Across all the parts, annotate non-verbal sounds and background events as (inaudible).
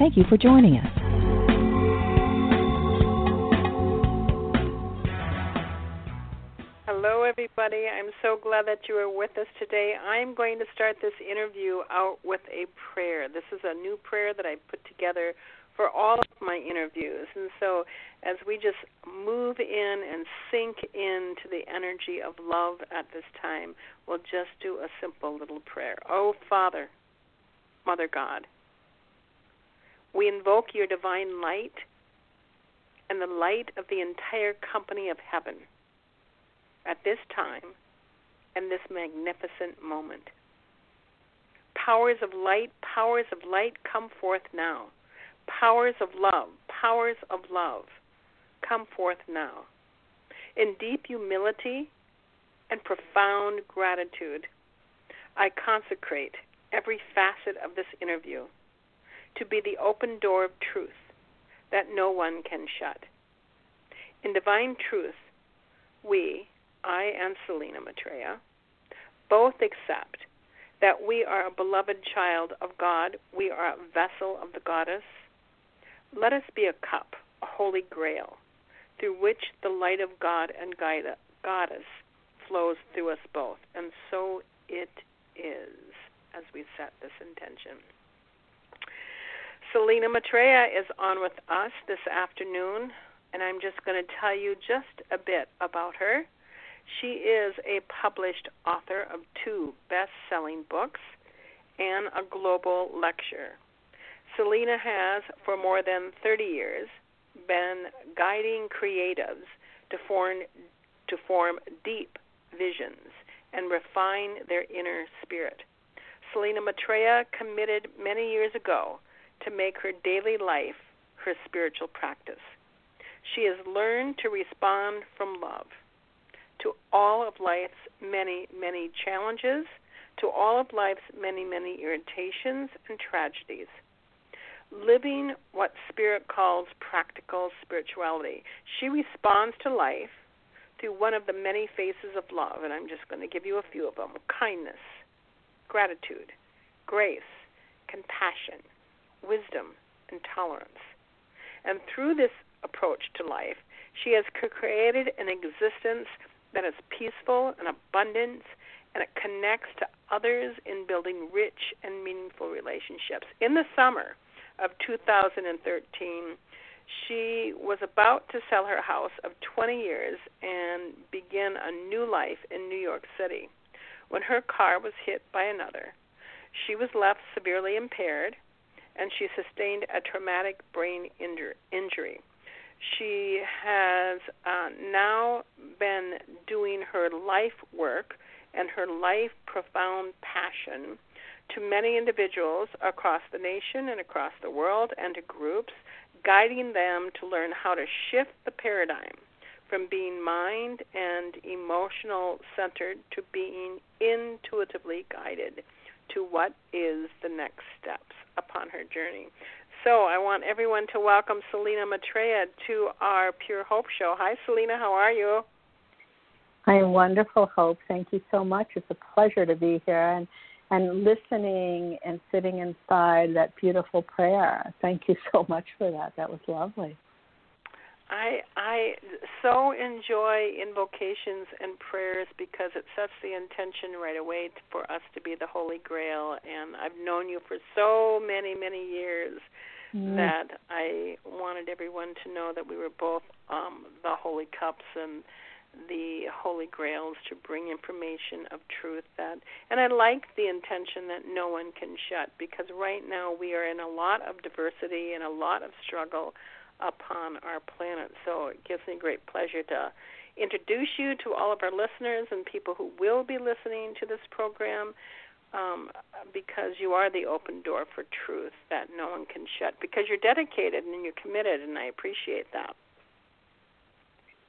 Thank you for joining us. Hello, everybody. I'm so glad that you are with us today. I'm going to start this interview out with a prayer. This is a new prayer that I put together for all of my interviews. And so, as we just move in and sink into the energy of love at this time, we'll just do a simple little prayer. Oh, Father, Mother God, we invoke your divine light and the light of the entire company of heaven at this time and this magnificent moment. Powers of light, powers of light, come forth now. Powers of love, powers of love, come forth now. In deep humility and profound gratitude, I consecrate every facet of this interview to be the open door of truth that no one can shut. In divine truth, we, I and Selina Maitreya, both accept that we are a beloved child of God, we are a vessel of the goddess. Let us be a cup, a holy grail, through which the light of God and goddess flows through us both. And so it is as we set this intention. Selina Maitreya is on with us this afternoon, and I'm just going to tell you just a bit about her. She is a published author of two best selling books and a global lecturer. Selina has, for more than 30 years, been guiding creatives to form, to form deep visions and refine their inner spirit. Selina Maitreya committed many years ago to make her daily life her spiritual practice. She has learned to respond from love to all of life's many, many challenges, to all of life's many, many irritations and tragedies. Living what Spirit calls practical spirituality, she responds to life through one of the many faces of love, and I'm just going to give you a few of them kindness, gratitude, grace, compassion, wisdom, and tolerance. And through this approach to life, she has created an existence that is peaceful and abundant, and it connects to others in building rich and meaningful relationships. In the summer of 2013, she was about to sell her house of 20 years and begin a new life in New York City when her car was hit by another. She was left severely impaired and she sustained a traumatic brain injury. She has uh, now been doing her life work and her life profound passion to many individuals across the nation and across the world and to groups, guiding them to learn how to shift the paradigm from being mind and emotional centered to being intuitively guided to what is the next steps upon her journey. So I want everyone to welcome Selina Maitreya to our Pure Hope show. Hi, Selina. How are you? I am wonderful, Hope. Thank you so much. It's a pleasure to be here and and listening and sitting inside that beautiful prayer. Thank you so much for that. That was lovely. I I so enjoy invocations and prayers because it sets the intention right away for us to be the Holy Grail. And I've known you for so many many years mm. that I wanted everyone to know that we were both um, the Holy Cups and the Holy Grails to bring information of truth that and I like the intention that no one can shut because right now we are in a lot of diversity and a lot of struggle upon our planet. So it gives me great pleasure to introduce you to all of our listeners and people who will be listening to this program. um, because you are the open door for truth that no one can shut. Because you're dedicated and you're committed, and I appreciate that.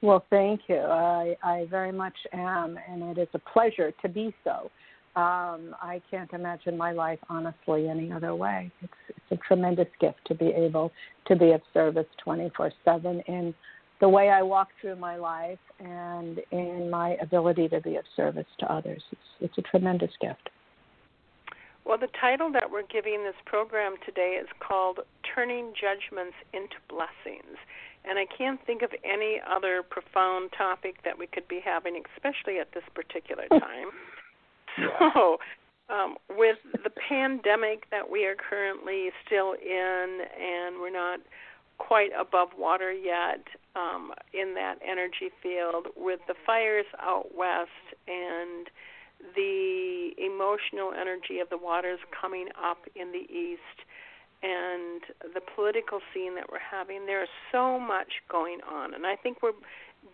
Well, thank you. I, I very much am, and it is a pleasure to be so. Um, I can't imagine my life honestly any other way. It's, it's a tremendous gift to be able to be of service 24 7 in the way I walk through my life and in my ability to be of service to others. It's, it's a tremendous gift. Well, the title that we're giving this program today is called Turning Judgments into Blessings. And I can't think of any other profound topic that we could be having, especially at this particular (laughs) time. So, (laughs) um, with the pandemic that we are currently still in, and we're not quite above water yet um, in that energy field, with the fires out west and the emotional energy of the waters coming up in the east and the political scene that we're having, there is so much going on. And I think we're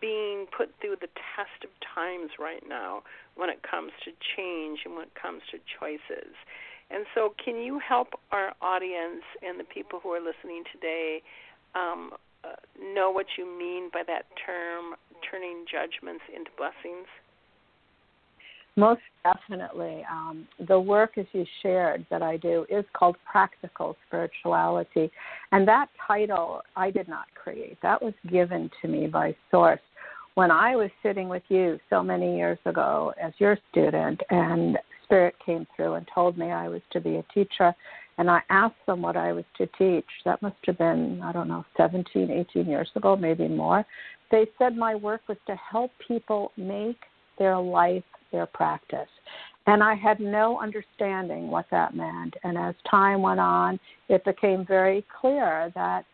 being put through the test of times right now when it comes to change and when it comes to choices. And so, can you help our audience and the people who are listening today um, uh, know what you mean by that term, turning judgments into blessings? Most definitely. Um, the work, as you shared, that I do is called Practical Spirituality. And that title I did not create, that was given to me by Source when I was sitting with you so many years ago as your student, and Spirit came through and told me I was to be a teacher. And I asked them what I was to teach. That must have been, I don't know, 17, 18 years ago, maybe more. They said my work was to help people make their life their practice. And I had no understanding what that meant. And as time went on, it became very clear that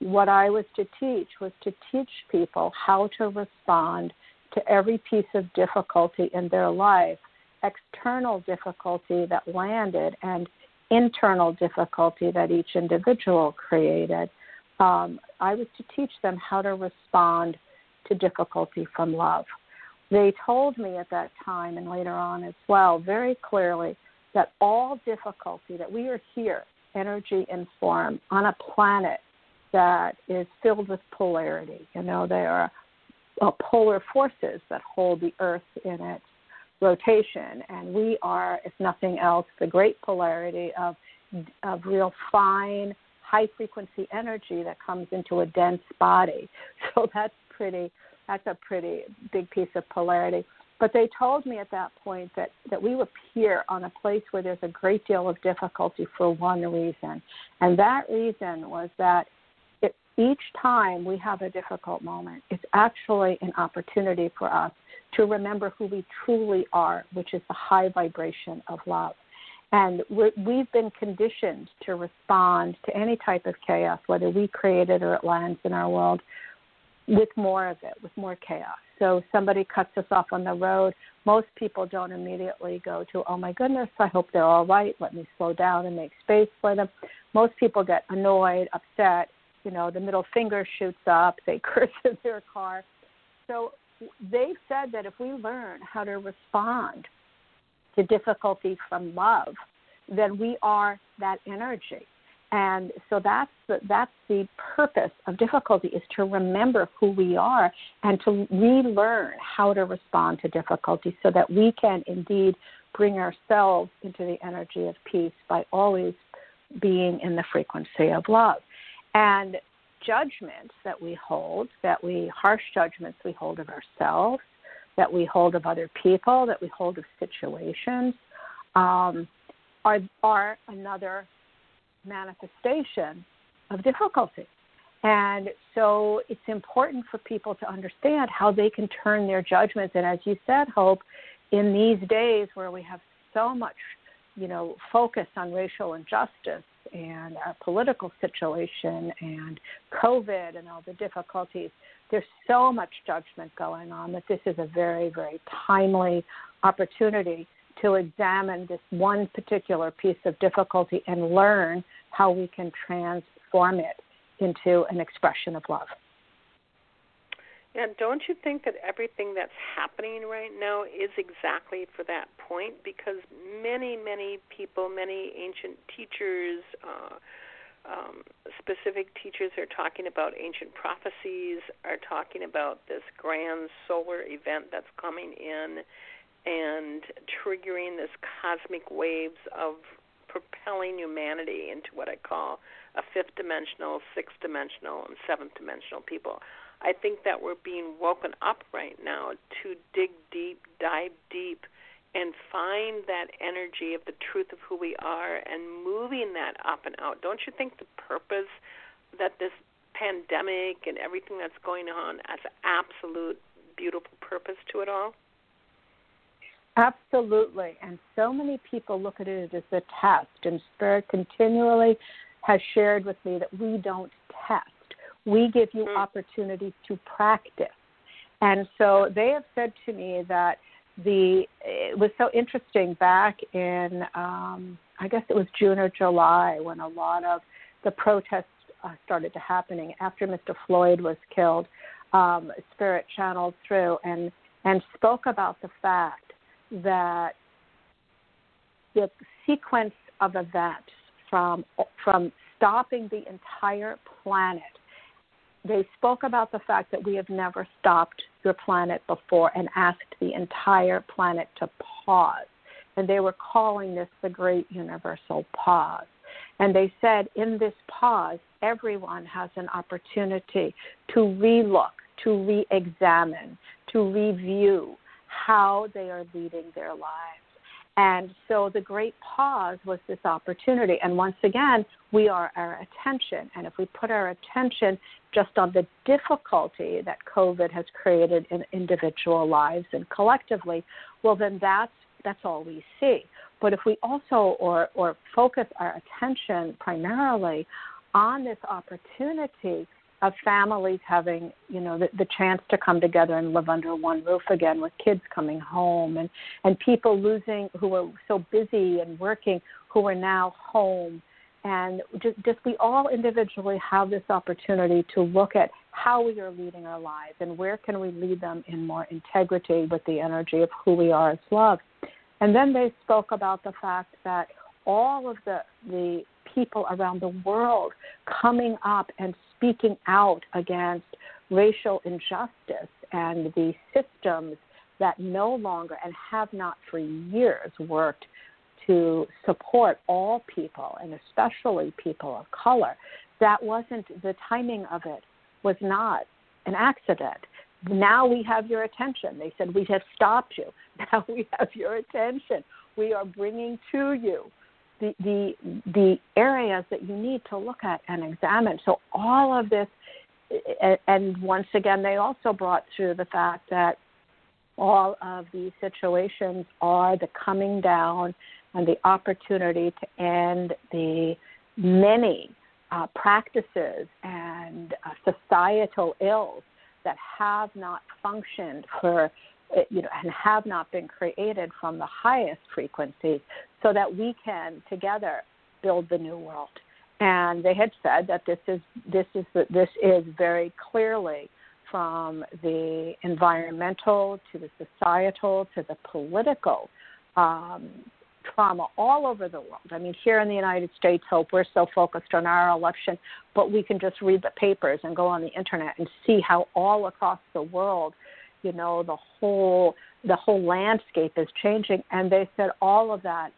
what I was to teach was to teach people how to respond to every piece of difficulty in their life, external difficulty that landed, and internal difficulty that each individual created. Um, I was to teach them how to respond to difficulty from love. They told me at that time and later on as well very clearly that all difficulty, that we are here, energy and form, on a planet that is filled with polarity. You know, there are uh, polar forces that hold the Earth in its rotation, and we are, if nothing else, the great polarity of of real fine, high frequency energy that comes into a dense body. (laughs) So that's pretty that's a pretty big piece of polarity. But they told me at that point that, that we appear on a place where there's a great deal of difficulty for one reason. And that reason was that each time we have a difficult moment, it's actually an opportunity for us to remember who we truly are, which is the high vibration of love. And we have been conditioned to respond to any type of chaos, whether we create it or it lands in our world, with more of it, with more chaos. So somebody cuts us off on the road. Most people don't immediately go to, oh my goodness, I hope they're all right. Let me slow down and make space for them. Most people get annoyed, upset. You know, the middle finger shoots up. They (laughs) curse in their car. So they've said that if we learn how to respond to difficulty from love, then we are that energy. And so that's the, that's the purpose of difficulty is to remember who we are and to relearn how to respond to difficulty so that we can indeed bring ourselves into the energy of peace by always being in the frequency of love. And judgments that we hold, that we harsh judgments we hold of ourselves, that we hold of other people, that we hold of situations, um, are are another manifestation of difficulty. And so it's important for people to understand how they can turn their judgments. And as you said, Hope, in these days where we have so much, you know, focus on racial injustice and our political situation and COVID and all the difficulties, there's so much judgment going on that this is a very, very timely opportunity to examine this one particular piece of difficulty and learn how we can transform it into an expression of love. And don't you think that everything that's happening right now is exactly for that point? Because many, many people, many ancient teachers, uh, um, specific teachers are talking about ancient prophecies, are talking about this grand solar event that's coming in and triggering this cosmic waves of propelling humanity into what I call a fifth dimensional, sixth dimensional, and seventh dimensional people. I think that we're being woken up right now to dig deep, dive deep, and find that energy of the truth of who we are and moving that up and out. Don't you think the purpose that this pandemic and everything that's going on has absolute beautiful purpose to it all? Absolutely. And so many people look at it as a test, and Spirit continually has shared with me that we don't. We give you mm. opportunities to practice. And so they have said to me that the it was so interesting back in um, I guess it was June or July when a lot of the protests uh, started to happening after Mr. Floyd was killed. Um, Spirit channeled through and and spoke about the fact that the sequence of events from from stopping the entire planet they spoke about the fact that we have never stopped your planet before and asked the entire planet to pause. And they were calling this the Great Universal Pause. And they said in this pause, everyone has an opportunity to relook, to re examine, to review how they are leading their lives. And so the great pause was this opportunity. And once again, we are our attention. And if we put our attention just on the difficulty that COVID has created in individual lives and collectively, well, then that's, that's all we see. But if we also or, or focus our attention primarily on this opportunity of families having, you know, the, the chance to come together and live under one roof again with kids coming home and, and people losing who were so busy and working who are now home. And just, just we all individually have this opportunity to look at how we are leading our lives and where can we lead them in more integrity with the energy of who we are as love. And then they spoke about the fact that all of the the people around the world coming up and speaking out against racial injustice and the systems that no longer and have not for years worked to support all people and especially people of color. That wasn't the timing of it was not an accident. Now we have your attention. They said we have stopped you. (laughs) Now we have your attention. We are bringing to you the, the the areas that you need to look at and examine. So all of this, and once again, they also brought through the fact that all of these situations are the coming down and the opportunity to end the many uh, practices and uh, societal ills that have not functioned for you know, and have not been created from the highest frequencies so that we can together build the new world. And they had said that this is this is this is very clearly from the environmental to the societal to the political um, trauma all over the world. I mean, here in the United States, Hope, we're so focused on our election, but we can just read the papers and go on the internet and see how all across the world you know the whole the whole landscape is changing. And they said all of that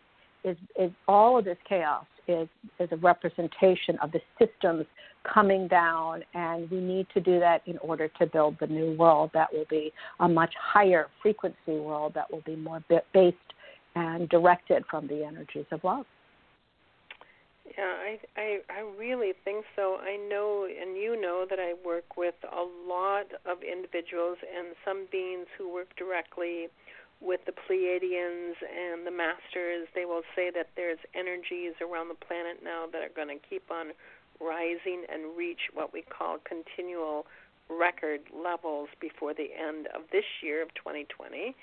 is is all of this chaos is is a representation of the systems coming down. And we need to do that in order to build the new world that will be a much higher frequency world that will be more based and directed from the energies of love yeah, I, I I really think so. I know, and you know that I work with a lot of individuals and some beings who work directly with the Pleiadians and the Masters. They will say that there's energies around the planet now that are going to keep on rising and reach what we call continual record levels before the end of this year of 2020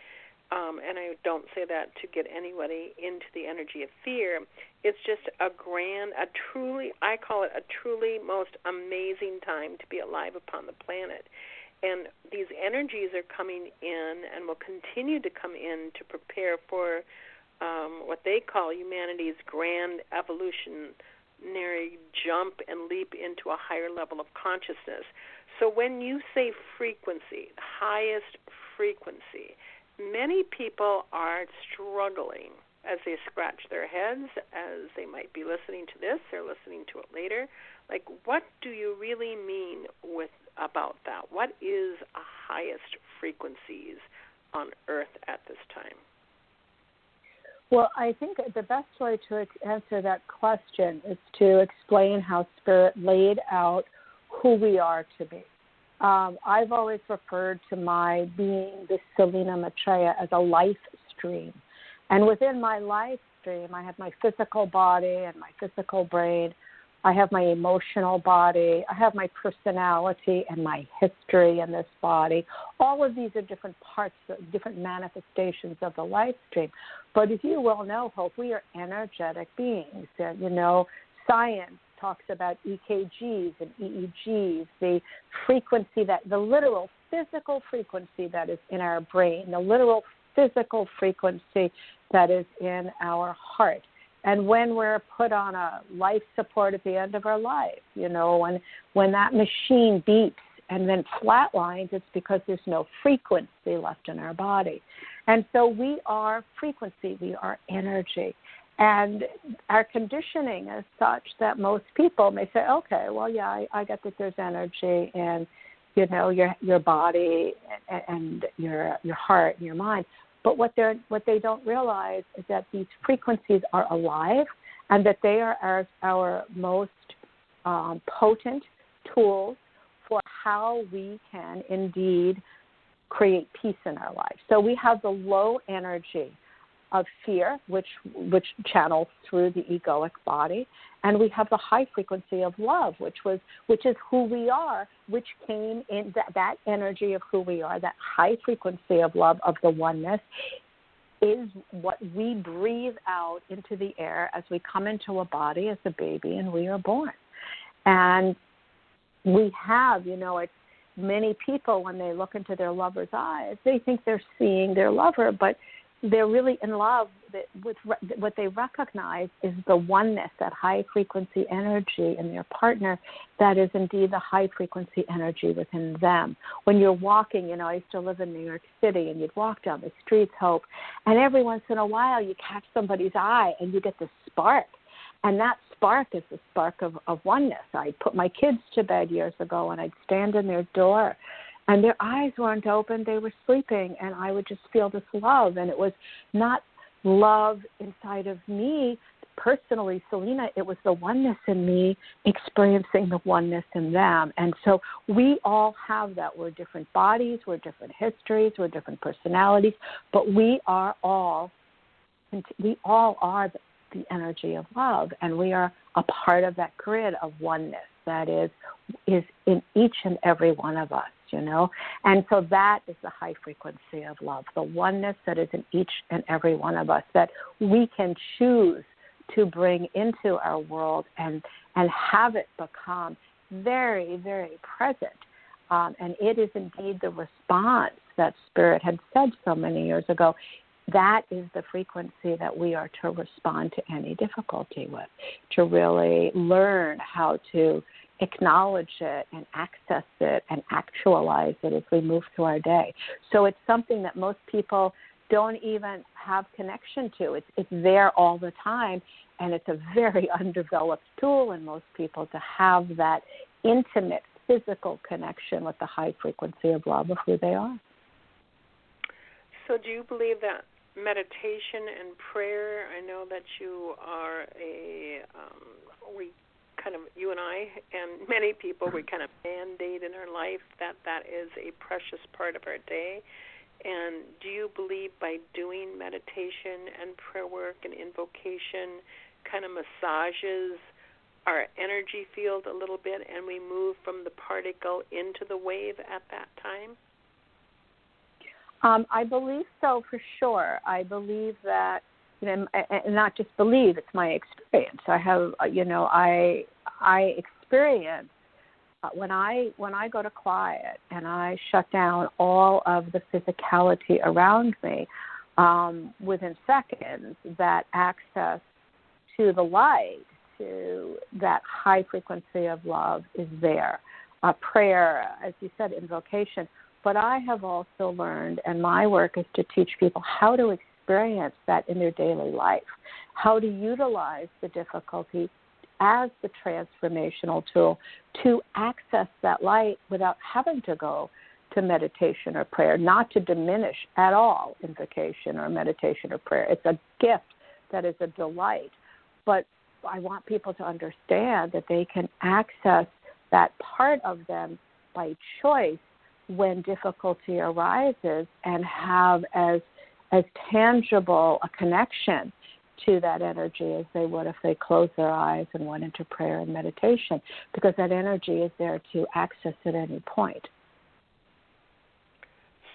um, and I don't say that to get anybody into the energy of fear. It's just a grand, a truly, I call it a truly most amazing time to be alive upon the planet. and these energies are coming in and will continue to come in to prepare for um, what they call humanity's grand evolutionary jump and leap into a higher level of consciousness. So when you say frequency, highest frequency, many people are struggling as they scratch their heads, as they might be listening to this or listening to it later. Like, what do you really mean with about that? What is a highest frequencies on Earth at this time? Well, I think the best way to answer that question is to explain how Spirit laid out who we are to be. Um, I've always referred to my being, this Selina Maitreya, as a life stream. And within my life stream, I have my physical body and my physical brain. I have my emotional body. I have my personality and my history in this body. All of these are different parts, different manifestations of the life stream. But as you well know, Hope, we are energetic beings. You know, science talks about EKGs and EEGs, the frequency that, the literal physical frequency that is in our brain, the literal physical frequency that is in our heart. And when we're put on a life support at the end of our life, you know, when when that machine beeps and then flatlines, it's because there's no frequency left in our body. And so we are frequency, we are energy. And our conditioning is such that most people may say, okay, well, yeah, I, I get that there's energy and you know your your body and, and your your heart and your mind but what they're, what they don't realize is that these frequencies are alive, and that they are our, our most um, potent tools for how we can indeed create peace in our life. So we have the low energy of fear, which which channels through the egoic body, and we have the high frequency of love, which was which is who we are, which came in that, that energy of who we are, that high frequency of love of the oneness is what we breathe out into the air as we come into a body as a baby and we are born. And we have, you know, it's many people when they look into their lover's eyes, they think they're seeing their lover, but they're really in love with what they recognize is the oneness, that high frequency energy in their partner that is indeed the high frequency energy within them. When you're walking, you know, I used to live in New York City and you'd walk down the streets, Hope, and every once in a while you catch somebody's eye and you get the spark. And that spark is the spark of, of oneness. I'd put my kids to bed years ago and I'd stand in their door and their eyes weren't open. They were sleeping. And i would just feel this love. And it was not love inside of me personally selina. It was the oneness in me experiencing the oneness in them. And so we all have that. We're different bodies. We're different histories. We're different personalities. But we are all we all are the energy of love. And we are a part of that grid of oneness that is is in each and every one of us you know? And so that is the high frequency of love, the oneness that is in each and every one of us that we can choose to bring into our world and, and have it become very, very present. Um, and it is indeed the response that Spirit had said so many years ago. That is the frequency that we are to respond to any difficulty with, to really learn how to acknowledge it and access it and actualize it as we move through our day. So it's something that most people don't even have connection to. It's it's there all the time and it's a very (laughs) undeveloped tool in most people to have that intimate physical connection with the high frequency of love of who they are. So do you believe that meditation and prayer, I know that you are a um, we kind of you and I and many people we kind of mandate in our life that that is a precious part of our day. And do you believe by doing meditation and prayer work and invocation kind of massages our energy field a little bit and we move from the particle into the wave at that time? Um, I believe so for sure. I believe that you know, and not just believe; it's my experience. I have, you know, I I experience uh, when I when I go to quiet and I shut down all of the physicality around me, um, within seconds, that access to the light, to that high frequency of love, is there. Uh, prayer, as you said, invocation. But I have also learned, and my work is to teach people how to experience that in their daily life, how to utilize the difficulty as the transformational tool to access that light without having to go to meditation or prayer, not to diminish at all invocation or meditation or prayer. It's a gift that is a delight. But I want people to understand that they can access that part of them by choice when difficulty arises and have as as tangible a connection to that energy as they would if they closed their eyes and went into prayer and meditation because that energy is there to access at any point.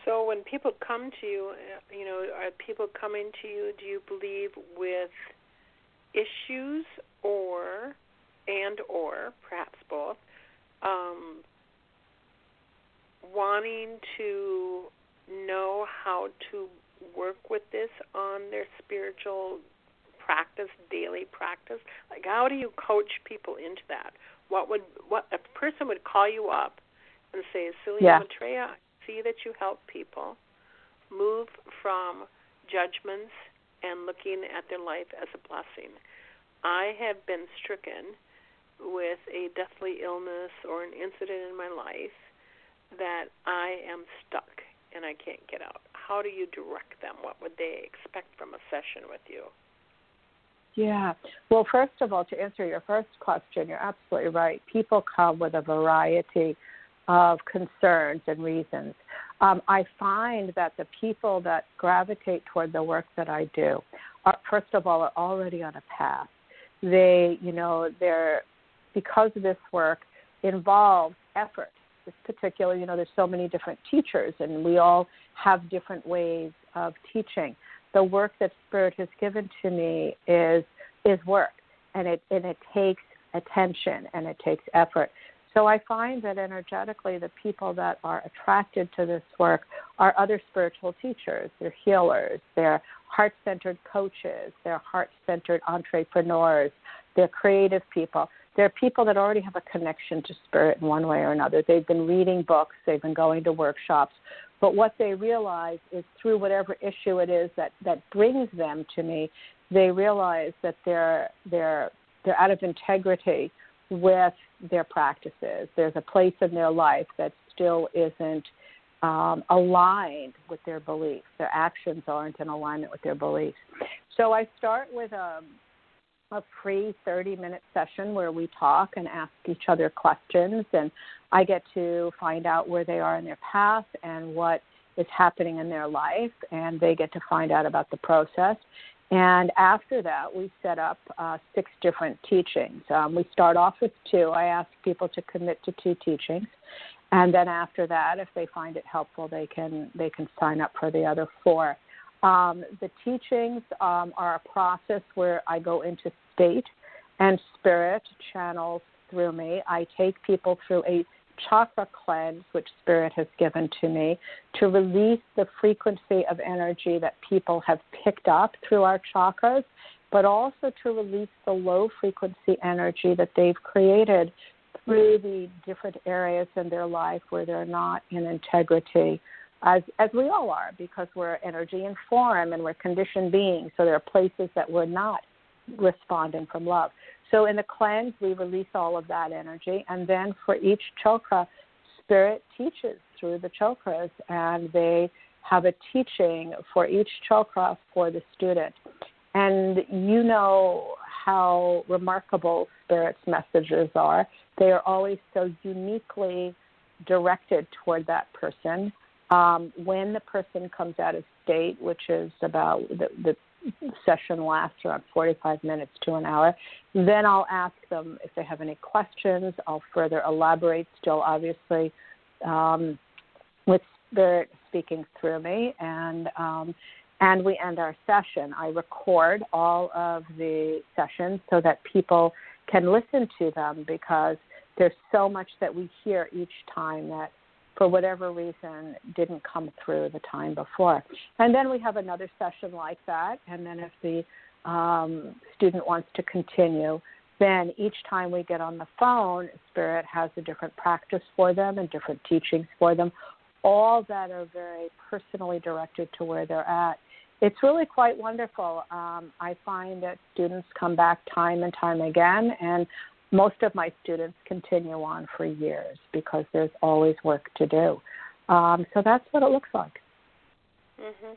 So when people come to you, uh, you know, are people coming to you do you believe with issues or and or perhaps both um, wanting to know how to work with this on their spiritual practice, daily practice? Like, how do you coach people into that? What would what a person would call you up and say, Celia yeah. Maitreya, I see that you help people move from judgments and looking at their life as a blessing. I have been stricken with a deathly illness or an incident in my life that I am stuck and I can't get out. How do you direct them? What would they expect from a session with you? Yeah. Well, first of all, to answer your first question, you're absolutely right. People come with a variety of concerns and reasons. Um, I find that the people that gravitate toward the work that I do are, first of all, are already on a path. They, you know, they're because this work involves effort. This particular, you know, there's so many different teachers, and we all have different ways of teaching the work that Spirit has given to me is is work, and it and it takes attention and it takes effort. So I find that energetically, the people that are attracted to this work are other spiritual teachers. They're healers. They're heart-centered coaches. They're heart-centered entrepreneurs. They're creative people. They're people that already have a connection to spirit in one way or another. They've been reading books. They've been going to workshops but what they realize is through whatever issue it is that, that brings them to me, they realize that they're they're they're out of integrity with their practices. There's a place in their life that still isn't um, aligned with their beliefs. Their actions aren't in alignment with their beliefs. So I start with a, a free 30 minute session where we talk and ask each other questions and I get to find out where they are in their path and what is happening in their life, and they get to find out about the process. And after that, we set up uh, six different teachings. Um, we start off with two. I ask people to commit to two teachings, and then after that, if they find it helpful, they can they can sign up for the other four. Um, the teachings um, are a process where I go into state and spirit channels through me. I take people through a chakra cleanse, which Spirit has given to me, to release the frequency of energy that people have picked up through our chakras, but also to release the low frequency energy that they've created through the different areas in their life where they're not in integrity. As, as we all are, because we're energy and form and we're conditioned beings. So there are places that we're not responding from love. So in the cleanse, we release all of that energy. And then for each chakra, Spirit teaches through the chakras, and they have a teaching for each chakra for the student. And you know how remarkable Spirit's messages are. They are always so uniquely directed toward that person. Um, when the person comes out of state, which is about the, the session lasts around 45 minutes to an hour. Then I'll ask them if they have any questions. I'll further elaborate, still obviously, um, with Spirit speaking through me, and um, and we end our session. I record all of the sessions so that people can listen to them because there's so much that we hear each time that for whatever reason didn't come through the time before. And then we have another session like that, and then if the um, student wants to continue, then each time we get on the phone, Spirit has a different practice for them and different teachings for them, all that are very personally directed to where they're at. It's really quite wonderful. Um, I find that students come back time and time again, and most of my students continue on for years because there's always work to do. Um, so that's what it looks like. Mm-hmm.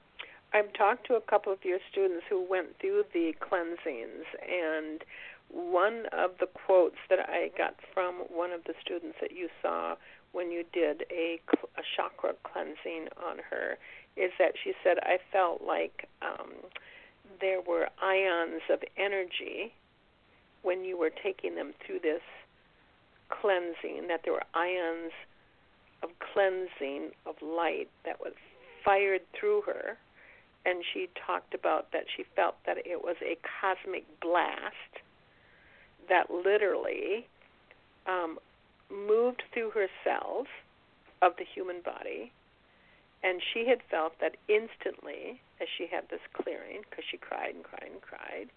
I've talked to a couple of your students who went through the cleansings, and one of the quotes that I got from one of the students that you saw when you did a, a chakra cleansing on her is that she said, I felt like um, there were ions of energy when you were taking them through this cleansing, that there were ions of cleansing of light that was fired through her. And she talked about that she felt that it was a cosmic blast that literally um, moved through her cells of the human body. And she had felt that instantly, as she had this clearing, because she cried and cried and cried,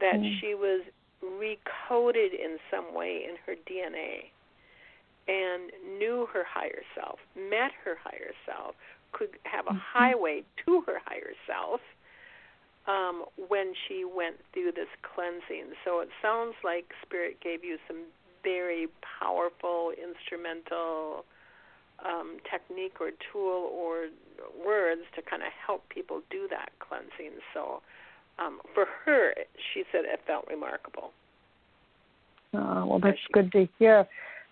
that mm. she was recoded in some way in her DNA and knew her higher self, met her higher self, could have a mm-hmm. highway to her higher self um, when she went through this cleansing. So it sounds like Spirit gave you some very powerful instrumental um, technique or tool or words to kind of help people do that cleansing. So um, for her, she said it felt remarkable. Oh, well, that's good to hear.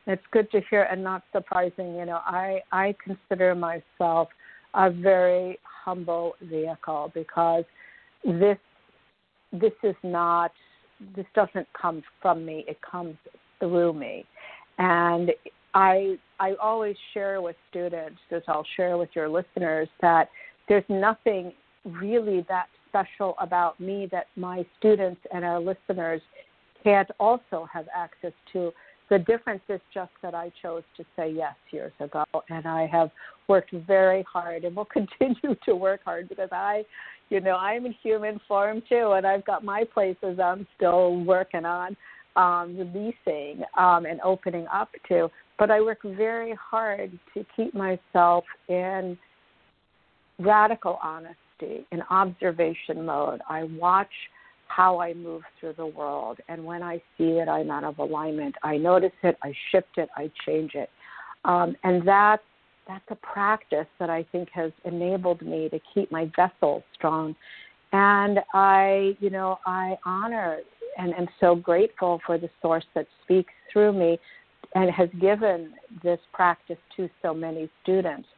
It's good to hear, and not surprising. You know, I I consider myself a very humble vehicle because this this is not this doesn't come from me. It comes through me, and I I always share with students, as I'll share with your listeners, that there's nothing really that special about me that my students and our listeners can't also have access to. The difference is just that I chose to say yes years ago, and I have worked very hard and will (laughs) continue to work hard because I, you know, I'm in human form too, and I've got my places I'm still working on um, releasing um, and opening up to. But I work very hard to keep myself in radical honesty, in observation mode. I watch how I move through the world. And when I see that I'm out of alignment. I notice it, I shift it, I change it. Um, and that's, that's a practice that I think has enabled me to keep my vessel strong. And I, you know, I honor and am so grateful for the source that speaks through me and has given this practice to so many students.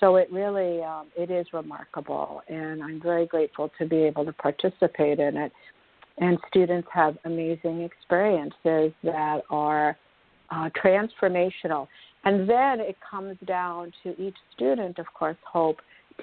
So it really um, it is remarkable, and I'm very grateful to be able to participate in it and students have amazing experiences that are uh, transformational. And then it comes down to each student, of course, hope,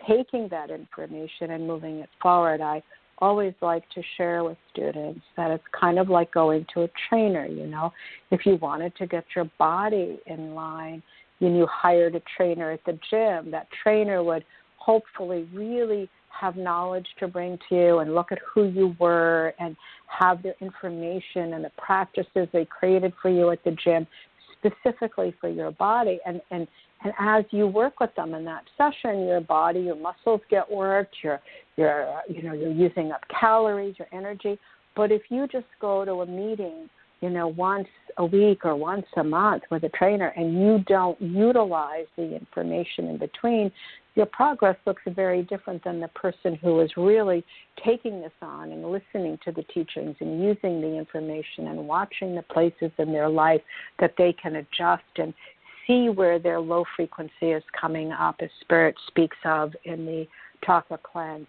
taking that information and moving it forward. I always like to share with students that it's kind of like going to a trainer, you know. If you wanted to get your body in line and you hired a trainer at the gym, that trainer would hopefully really have knowledge to bring to you and look at who you were and have their information and the practices they created for you at the gym specifically for your body. And and and as you work with them in that session your body your muscles get worked you're you're you know you're using up calories your energy. But if you just go to a meeting you know once a week or once a month with a trainer and you don't utilize the information in between your progress looks very different than the person who is really taking this on and listening to the teachings and using the information and watching the places in their life that they can adjust and see where their low frequency is coming up, as Spirit speaks of in the chakra cleanse.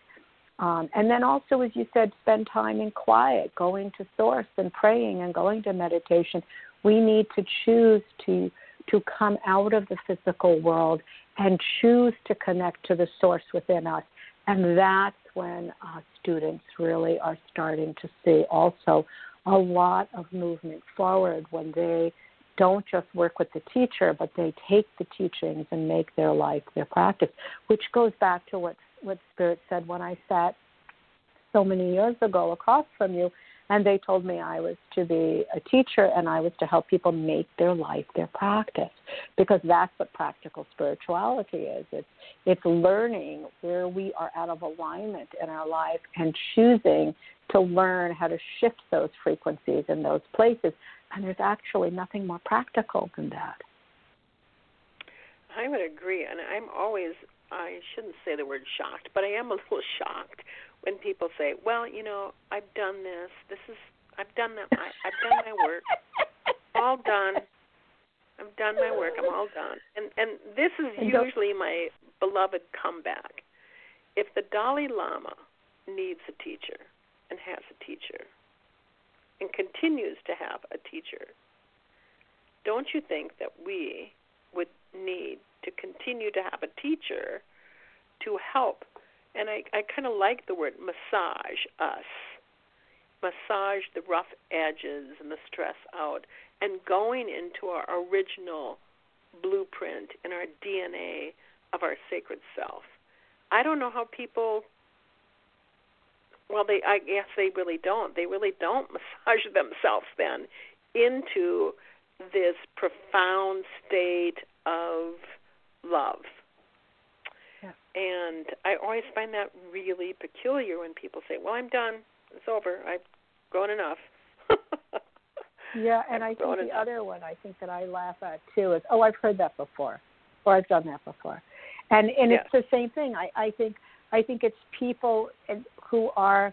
Um, and then also, as you said, spend time in quiet, going to Source and praying and going to meditation. We need to choose to to come out of the physical world and choose to connect to the source within us. And that's when uh, students really are starting to see also a lot of movement forward when they don't just work with the teacher, but they take the teachings and make their life their practice, which goes back to what what Spirit said when I sat so many years ago across from you and they told me I was to be a teacher and I was to help people make their life their practice because that's what practical spirituality is. It's it's learning where we are out of alignment in our life and choosing to learn how to shift those frequencies in those places. And there's actually nothing more practical than that. I would agree, and I'm always I shouldn't say the word shocked, but I am a little (laughs) shocked when people say, "Well, you know, I've done this. This is I've done that. I, I've done my work. all done. I've done my work. I'm all done." And and this is usually my beloved comeback. If the Dalai Lama needs a teacher and has a teacher and continues to have a teacher, don't you think that we would need to continue to have a teacher to help and I, I kind of like the word massage us, massage the rough edges and the stress out, and going into our original blueprint and our DNA of our sacred self. I don't know how people. Well, they I guess they really don't. They really don't (laughs) massage themselves then into this profound state of love and I always find that really peculiar when people say, "Well, I'm done. It's over. I've grown enough." (laughs) yeah, and i think the enough. other one I think that I laugh at too is, "Oh, I've heard that before, or I've done that before," and and yes. it's the same thing. I I think I think it's people who are,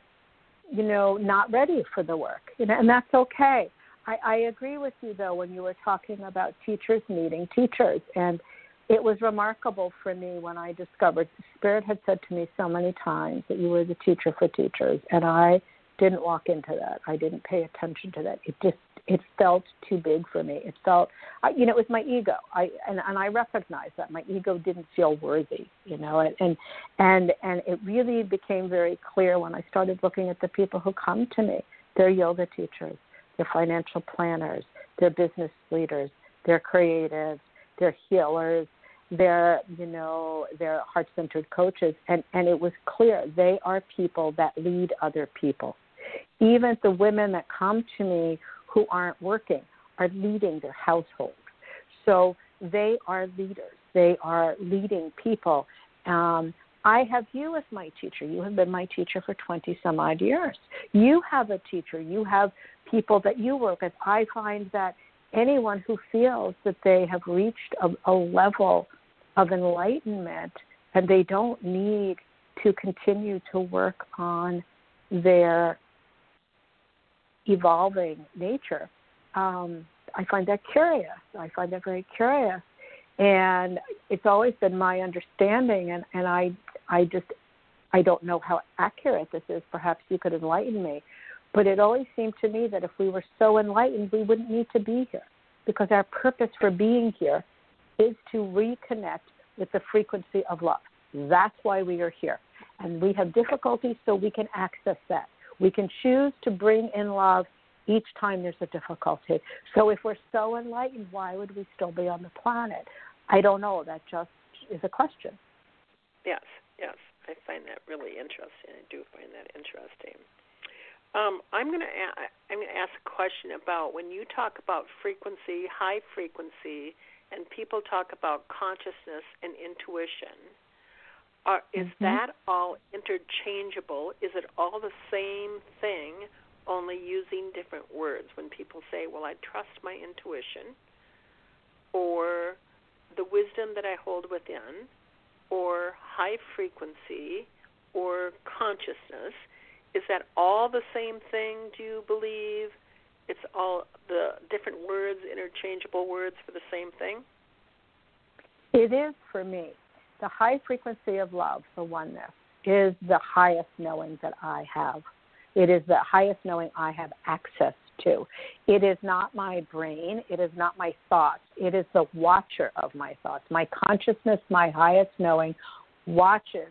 you know, not ready for the work, you know, and that's okay. I, I agree with you though when you were talking about teachers needing teachers and it was remarkable for me when I discovered Spirit had said to me so many times that you were the teacher for teachers, and I didn't walk into that. I didn't pay attention to that. It just it felt too big for me. It felt, you know, it was my ego. I and and I recognized that my ego didn't feel worthy, you know, and and and and it really became very clear when I started looking at the people who come to me. They're yoga teachers, they're financial planners, they're business leaders, they're creatives, they're healers, they're you know they're heart centered coaches and and it was clear they are people that lead other people even the women that come to me who aren't working are leading their household so they are leaders they are leading people um, I have you as my teacher. You have been my teacher for 20 some odd years. You have a teacher. You have people that you work with. I find that anyone who feels that they have reached a, a level of enlightenment and they don't need to continue to work on their evolving nature. Um, I find that curious. I find that very curious. And it's always been my understanding and, and I I just I don't know how accurate this is. Perhaps you could enlighten me. But it always seemed to me that if we were so enlightened, we wouldn't need to be here because our purpose for being here is to reconnect with the frequency of love. That's why we are here. And we have difficulties so we can access that. We can choose to bring in love each time there's a difficulty. So if we're so enlightened, why would we still be on the planet? I don't know. That just is a question. Yes, yes. I find that really interesting. I do find that interesting. Um, I'm to a- I'm going to ask a question about when you talk about frequency, high frequency, and people talk about consciousness and intuition. Are, is mm-hmm. that all interchangeable? Is it all the same thing, only using different words? When people say, "Well, I trust my intuition," or the wisdom that I hold within, or high frequency, or consciousness is that all the same thing, do you believe? It's all the different words, interchangeable words for the same thing? It is for me. The high frequency of love, the oneness, is the highest knowing that I have. It is the highest knowing I have access to. It is not my brain. It is not my thoughts. It is the watcher of my thoughts. My consciousness, my highest knowing, watches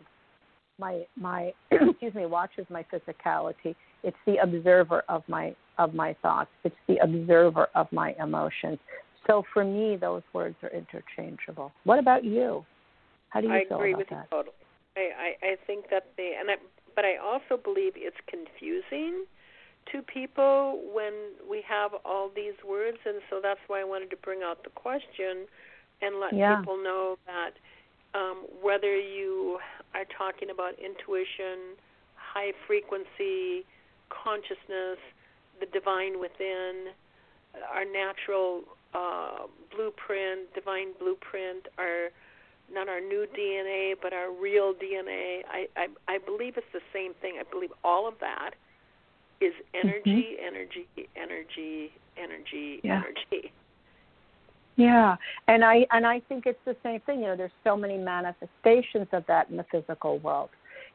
my my (clears throat) excuse me watches my physicality it's the observer of my of my thoughts it's the observer of my emotions So for me, those words are interchangeable. What about you? How do you I feel agree about with that? you totally. I, I I think that they and I, but I also believe it's confusing to people when we have all these words, and so that's why I wanted to bring out the question and let Yeah. people know that um, whether you are talking about intuition, high frequency, consciousness, the divine within, our natural uh, blueprint, divine blueprint, our not our new DNA, but our real DNA. I, I I believe it's the same thing. I believe all of that is energy, energy, energy, energy, Yeah. energy. Yeah, and I and I think it's the same thing. You know, there's so many manifestations of that in the physical world.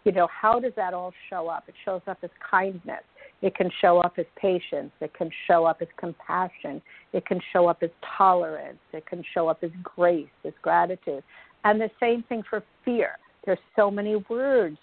You know, how does that all show up? It shows up as kindness. It can show up as patience. It can show up as compassion. It can show up as tolerance. It can show up as grace, as gratitude. And the same thing for fear. There's so many words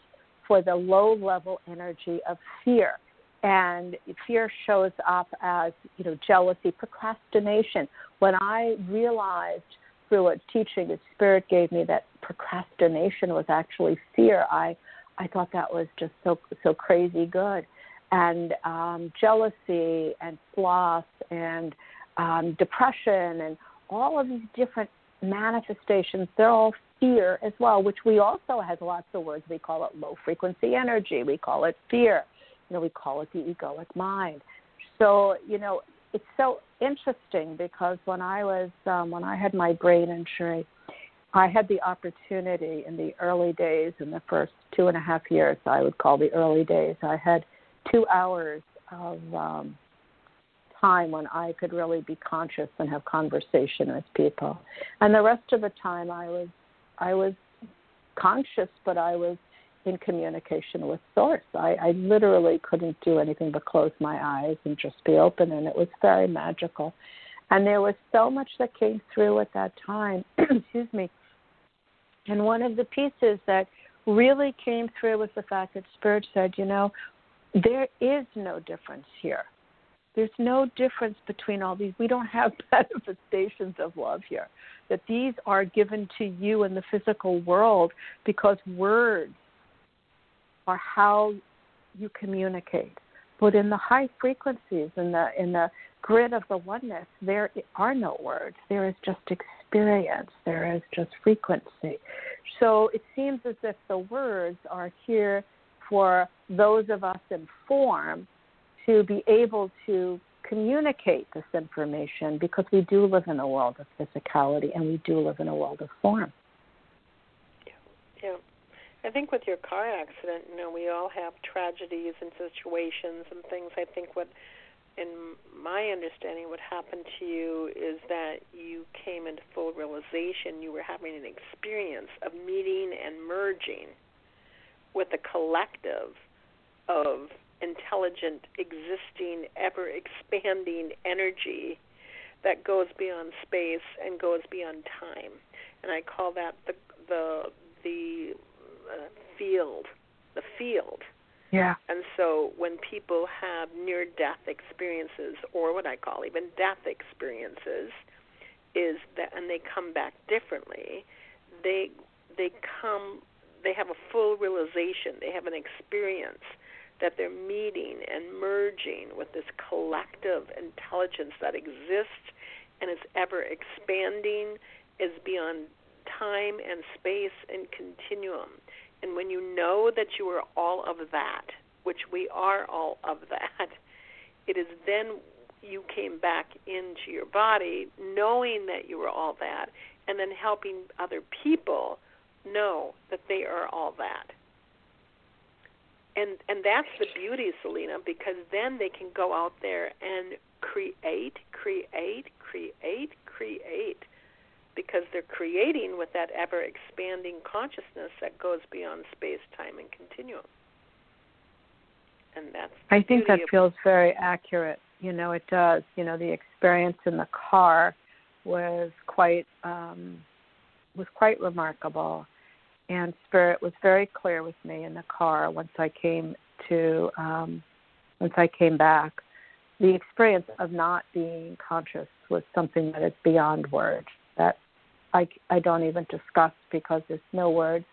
for the low level energy of fear. And fear shows up as, you know, jealousy, procrastination. When I realized through a teaching that Spirit gave me that procrastination was actually fear, I I thought that was just so so crazy good. And um, jealousy and sloth and um, depression and all of these different manifestations, they're all fear as well, which we also has lots of words. We call it low frequency energy. We call it fear. You know, we call it the egoic mind. So, you know, it's so interesting because when I was um, when I had my brain injury, I had the opportunity in the early days, in the first two and a half years, I would call the early days. I had two hours of um, time when I could really be conscious and have conversation with people, and the rest of the time I was I was conscious, but I was in communication with source. I, I literally couldn't do anything but close my eyes and just be open, and it was very magical. And there was so much that came through at that time. (clears throat) Excuse me. And one of the pieces that really came through was the fact that Spirit said, you know, there is no difference here. There's no difference between all these. We don't have (laughs) manifestations of love here. That these are given to you in the physical world because words are how you communicate. But in the high frequencies, in the in the grid of the oneness, there are no words. There is just experience. There is just frequency. So it seems as if the words are here for those of us in form to be able to communicate this information because we do live in a world of physicality and we do live in a world of form. Yeah. I think with your car accident, you know, we all have tragedies and situations and things. I think what, in my understanding, what happened to you is that you came into full realization you were having an experience of meeting and merging with a collective of intelligent, existing, ever expanding energy that goes beyond space and goes beyond time. And I call that the the the uh, field, the field. Yeah. And so when people have near death experiences or what I call even death experiences is that and they come back differently, they they come they have a full realization, they have an experience that they're meeting and merging with this collective intelligence that exists and is ever expanding, is beyond time and space and continuum. And when you know that you are all of that, which we are all of that, (laughs) it is then you came back into your body knowing that you were all that and then helping other people know that they are all that. And and that's the beauty, Selina, because then they can go out there and create, create, create, create, because they're creating with that ever expanding consciousness that goes beyond space, time, and continuum. And that's I think that feels very accurate. You know, it does. You know, the experience in the car was quite um, was quite remarkable and spirit was very clear with me in the car once I came to um once I came back. The experience of not being conscious was something that is beyond words. That I, I don't even discuss because there's no words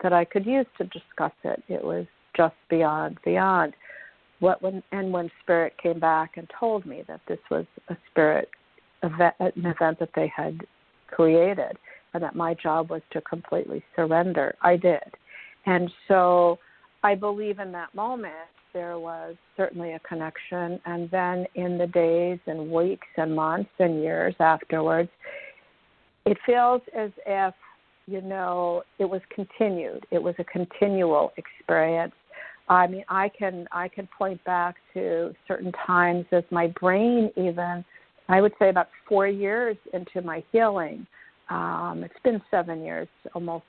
that I could use to discuss it. It was just beyond, beyond. What when and when spirit came back and told me that this was a spirit event, an event that they had created, and that my job was to completely surrender, I did. And so I believe in that moment there was certainly a connection. And then in the days and weeks and months and years afterwards, it feels as if, you know, it was continued. It was a continual experience. I mean, I can I can point back to certain times as my brain even I would say about four years into my healing. Um, it's been seven years, almost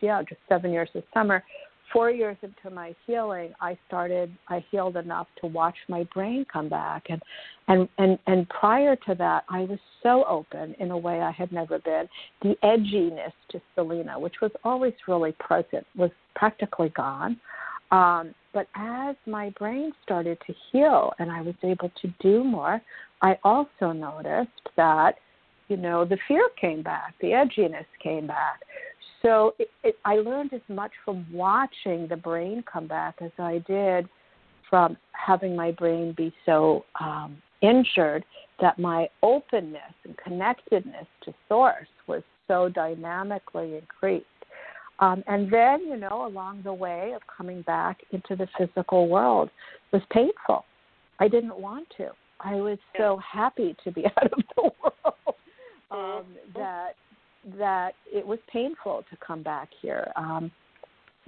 yeah, just seven years this summer four years into my healing, I started, I healed enough to watch my brain come back. And, and, and, and prior to that, I was so open in a way I had never been. The edginess to Selina, which was always really present, was practically gone. Um, but as my brain started to heal and I was able to do more, I also noticed that, you know, the fear came back, the edginess came back so it, it, I learned as much from watching the brain come back as I did from having my brain be so um, injured that my openness and connectedness to source was so dynamically increased. Um, and then, you know, along the way of coming back into the physical world was painful. I didn't want to. I was so happy to be (laughs) out of the world um, that that it was painful to come back here. Um,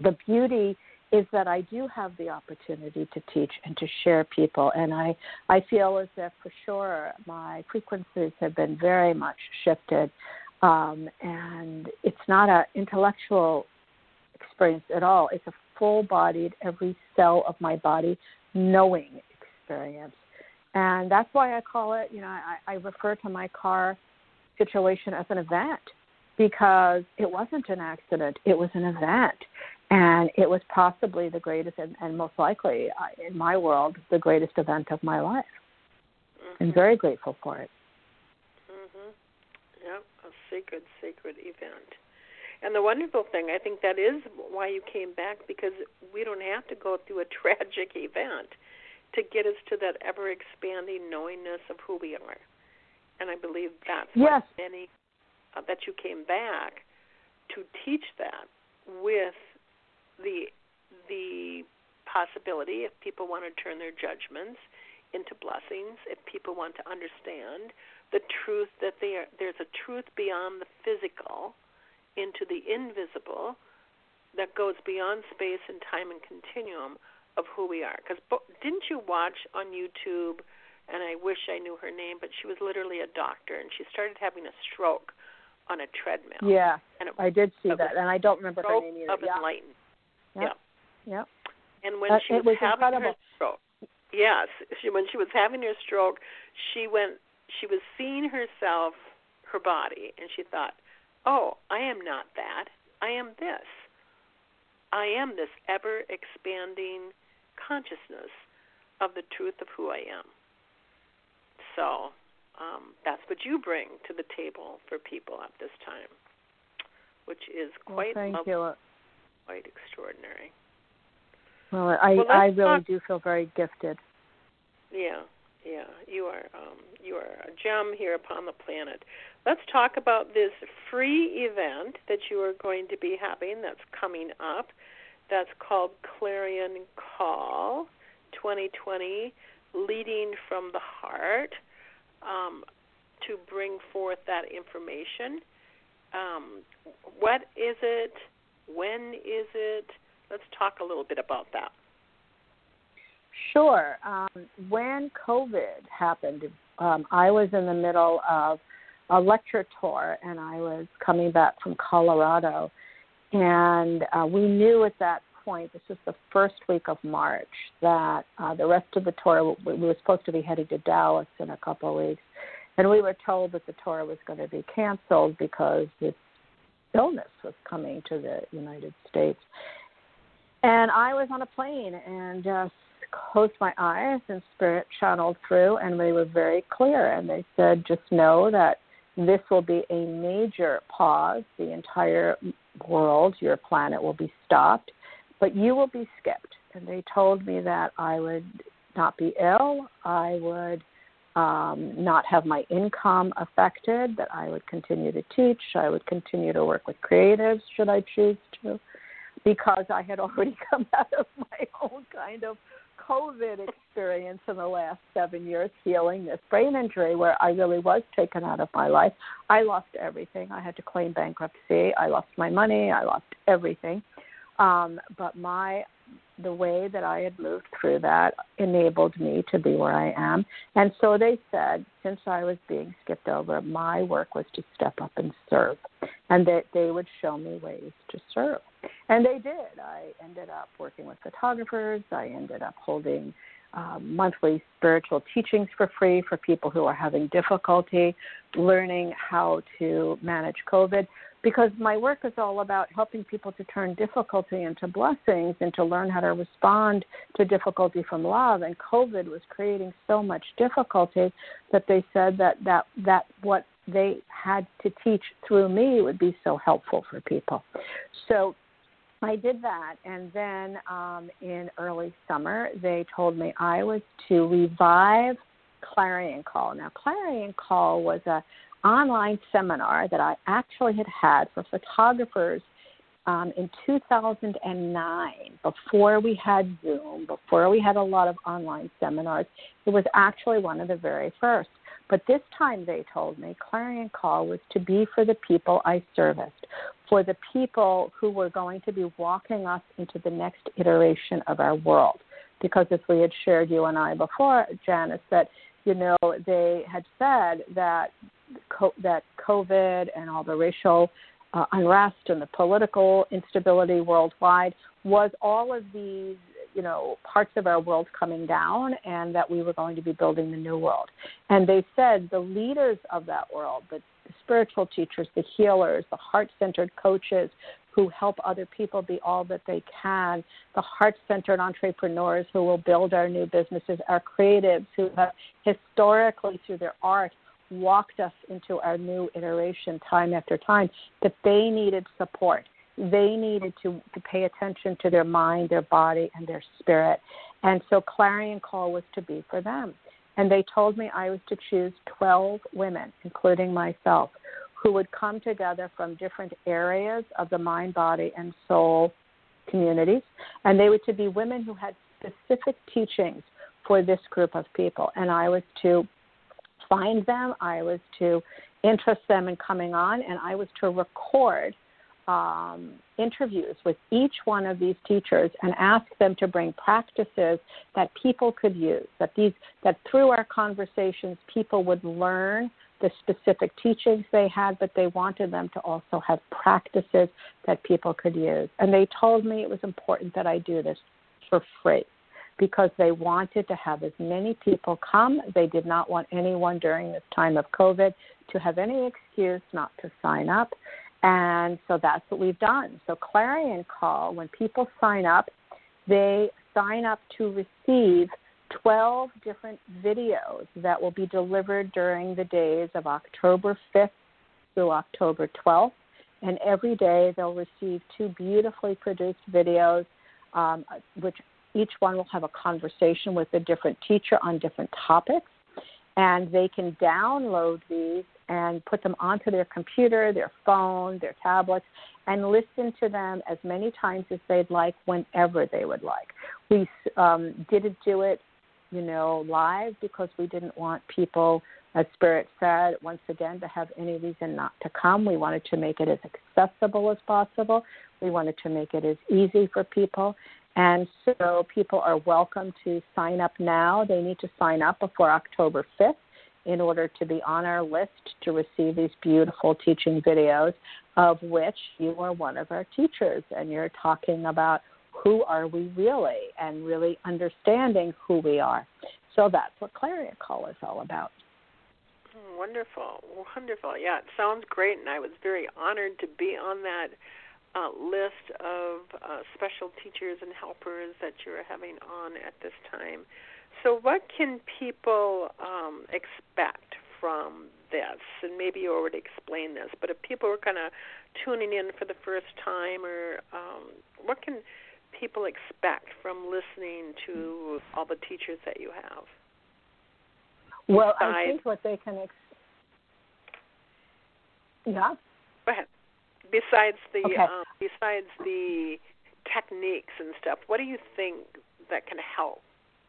the beauty is that I do have the opportunity to teach and to share people, and I I feel as if for sure my frequencies have been very much shifted, um, and it's not an intellectual experience at all. It's a full-bodied, every cell of my body knowing experience, and that's why I call it. You know, I, I refer to my car situation as an event because it wasn't an accident, it was an event. And it was possibly the greatest and, and most likely, uh, in my world, the greatest event of my life. Mm-hmm. I'm very grateful for it. Mhm. Yep, a sacred, sacred event. And the wonderful thing, I think that is why you came back because we don't have to go through a (laughs) tragic event to get us to that ever expanding knowingness of who we are. And I believe that's yes. what many uh, that you came back to teach that with the the possibility if people want to turn their judgments into blessings, if people want to understand the truth that they are, there's a truth beyond the physical into the invisible that goes beyond space and time and continuum of who we are. Because didn't you watch on YouTube? And I wish I knew her name, but she was literally a doctor, and she started having a stroke on a treadmill. Yeah, and it, I did see that, and I don't remember her name either. Of yeah. enlightened. Yep. Yeah. Yep. And when uh, she was, was having incredible. her stroke, yes, she when she was having her stroke, she went. She was seeing herself, her body, and she thought, "Oh, I am not that. I am this. I am this ever expanding consciousness of the truth of who I am." So um, that's what you bring to the table for people at this time, which is quite well, lovely, quite extraordinary. Well, I well, I really talk. do feel very gifted. Yeah, yeah, you are um, you are a gem here upon the planet. Let's talk about this free event that you are going to be having. That's coming up. That's called Clarion Call 2020, Leading from the Heart um, to bring forth that information. Um, what is it? When is it? Let's talk a little bit about that. Sure. Um, when COVID happened, um, I was in the middle of a lecture tour and I was coming back from Colorado. And uh, we knew at that point, this is the first week of March, that uh, the rest of the tour, we were supposed to be heading to Dallas in a couple of weeks. And we were told that the tour was going to be canceled because this illness was coming to the United States. And I was on a plane and just closed my eyes and spirit channeled through and they were very clear and they said just know that this will be a major pause the entire world your planet will be stopped but you will be skipped and they told me that i would not be ill i would um, not have my income affected that i would continue to teach i would continue to work with creatives should i choose to because I had already (laughs) come out of my own kind of COVID experience in the last seven years, healing this brain injury where I really was taken out of my life. I lost everything. I had to claim bankruptcy. I lost my money. I lost everything. Um, but my the way that I had moved through that enabled me to be where I am. And so they said, since I was being skipped over, my work was to step up and serve, and that they would show me ways to serve. And they did. I ended up working with photographers. I ended up holding um, monthly spiritual teachings for free for people who are having difficulty learning how to manage COVID because my work is all about helping people to turn difficulty into blessings and to learn how to respond to difficulty from love. And covid was creating so much difficulty that they said that that that what they had to teach through me would be so helpful for people. So I did that, and then um, in early summer, they told me I was to revive Clarion Call. Now, Clarion Call was a online seminar that I actually had had for photographers um, in 2009, before we had Zoom, before we had a lot of online seminars. It was actually one of the very first. But this time they told me Clarion Call was to be for the people I serviced, for the people who were going to be walking us into the next iteration of our world. Because as we had shared you and I before, Janice, that you know they had said that that COVID and all the racial uh, unrest and the political instability worldwide was all of these you know parts of our world coming down and that we were going to be building the new world. And they said the leaders of that world the, the spiritual teachers the healers the heart centered coaches who help other people be all that they can the heart centered entrepreneurs who will build our new businesses our creatives who have historically through their art walked us into our new iteration time after time that they needed support they needed to, to pay attention to their mind, their body, and their spirit. And so Clarion Call was to be for them. And they told me I was to choose 12 women, including myself, who would come together from different areas of the mind, body, and soul communities. And they were to be women who had specific teachings for this group of people. And I was to find them, I was to interest them in coming on, and I was to record um, interviews with each one of these teachers and ask them to bring practices that people could use. That these that through our conversations, people would learn the specific teachings they had, but they wanted them to also have practices that people could use. And they told me it was important that I do this for free because they wanted to have as many people come. They did not want anyone during this time of COVID to have any excuse not to sign up. And so that's what we've done. So Clarion Call, when people sign up, they sign up to receive 12 different videos that will be delivered during the days of October 5th through October 12th. And every day they'll receive two beautifully produced videos, um, which each one will have a conversation with a different teacher on different topics. And they can download these and put them onto their computer, their phone, their tablets, and listen to them as many times as they'd like, whenever they would like. We um, didn't do it, you know, live because we didn't want people, as Spirit said, once again, to have any reason not to come. We wanted to make it as accessible as possible. We wanted to make it as easy for people. And so people are welcome to sign up now. They need to sign up before October 5th in order to be on our list to receive these beautiful teaching videos, of which you are one of our teachers, and you're talking about who are we really and really understanding who we are. So that's what Clarion Call is all about. Wonderful, wonderful. Yeah, it sounds great, and I was very honored to be on that uh, list of uh, special teachers and helpers that you're having on at this time. So, what can people um, expect from this? And maybe you already explained this, but if people are kind of tuning in for the first time, or um, what can people expect from listening to all the teachers that you have? Well, Besides, I think what they can expect. Yeah. Go ahead. Besides the okay. um, besides the techniques and stuff, what do you think that can help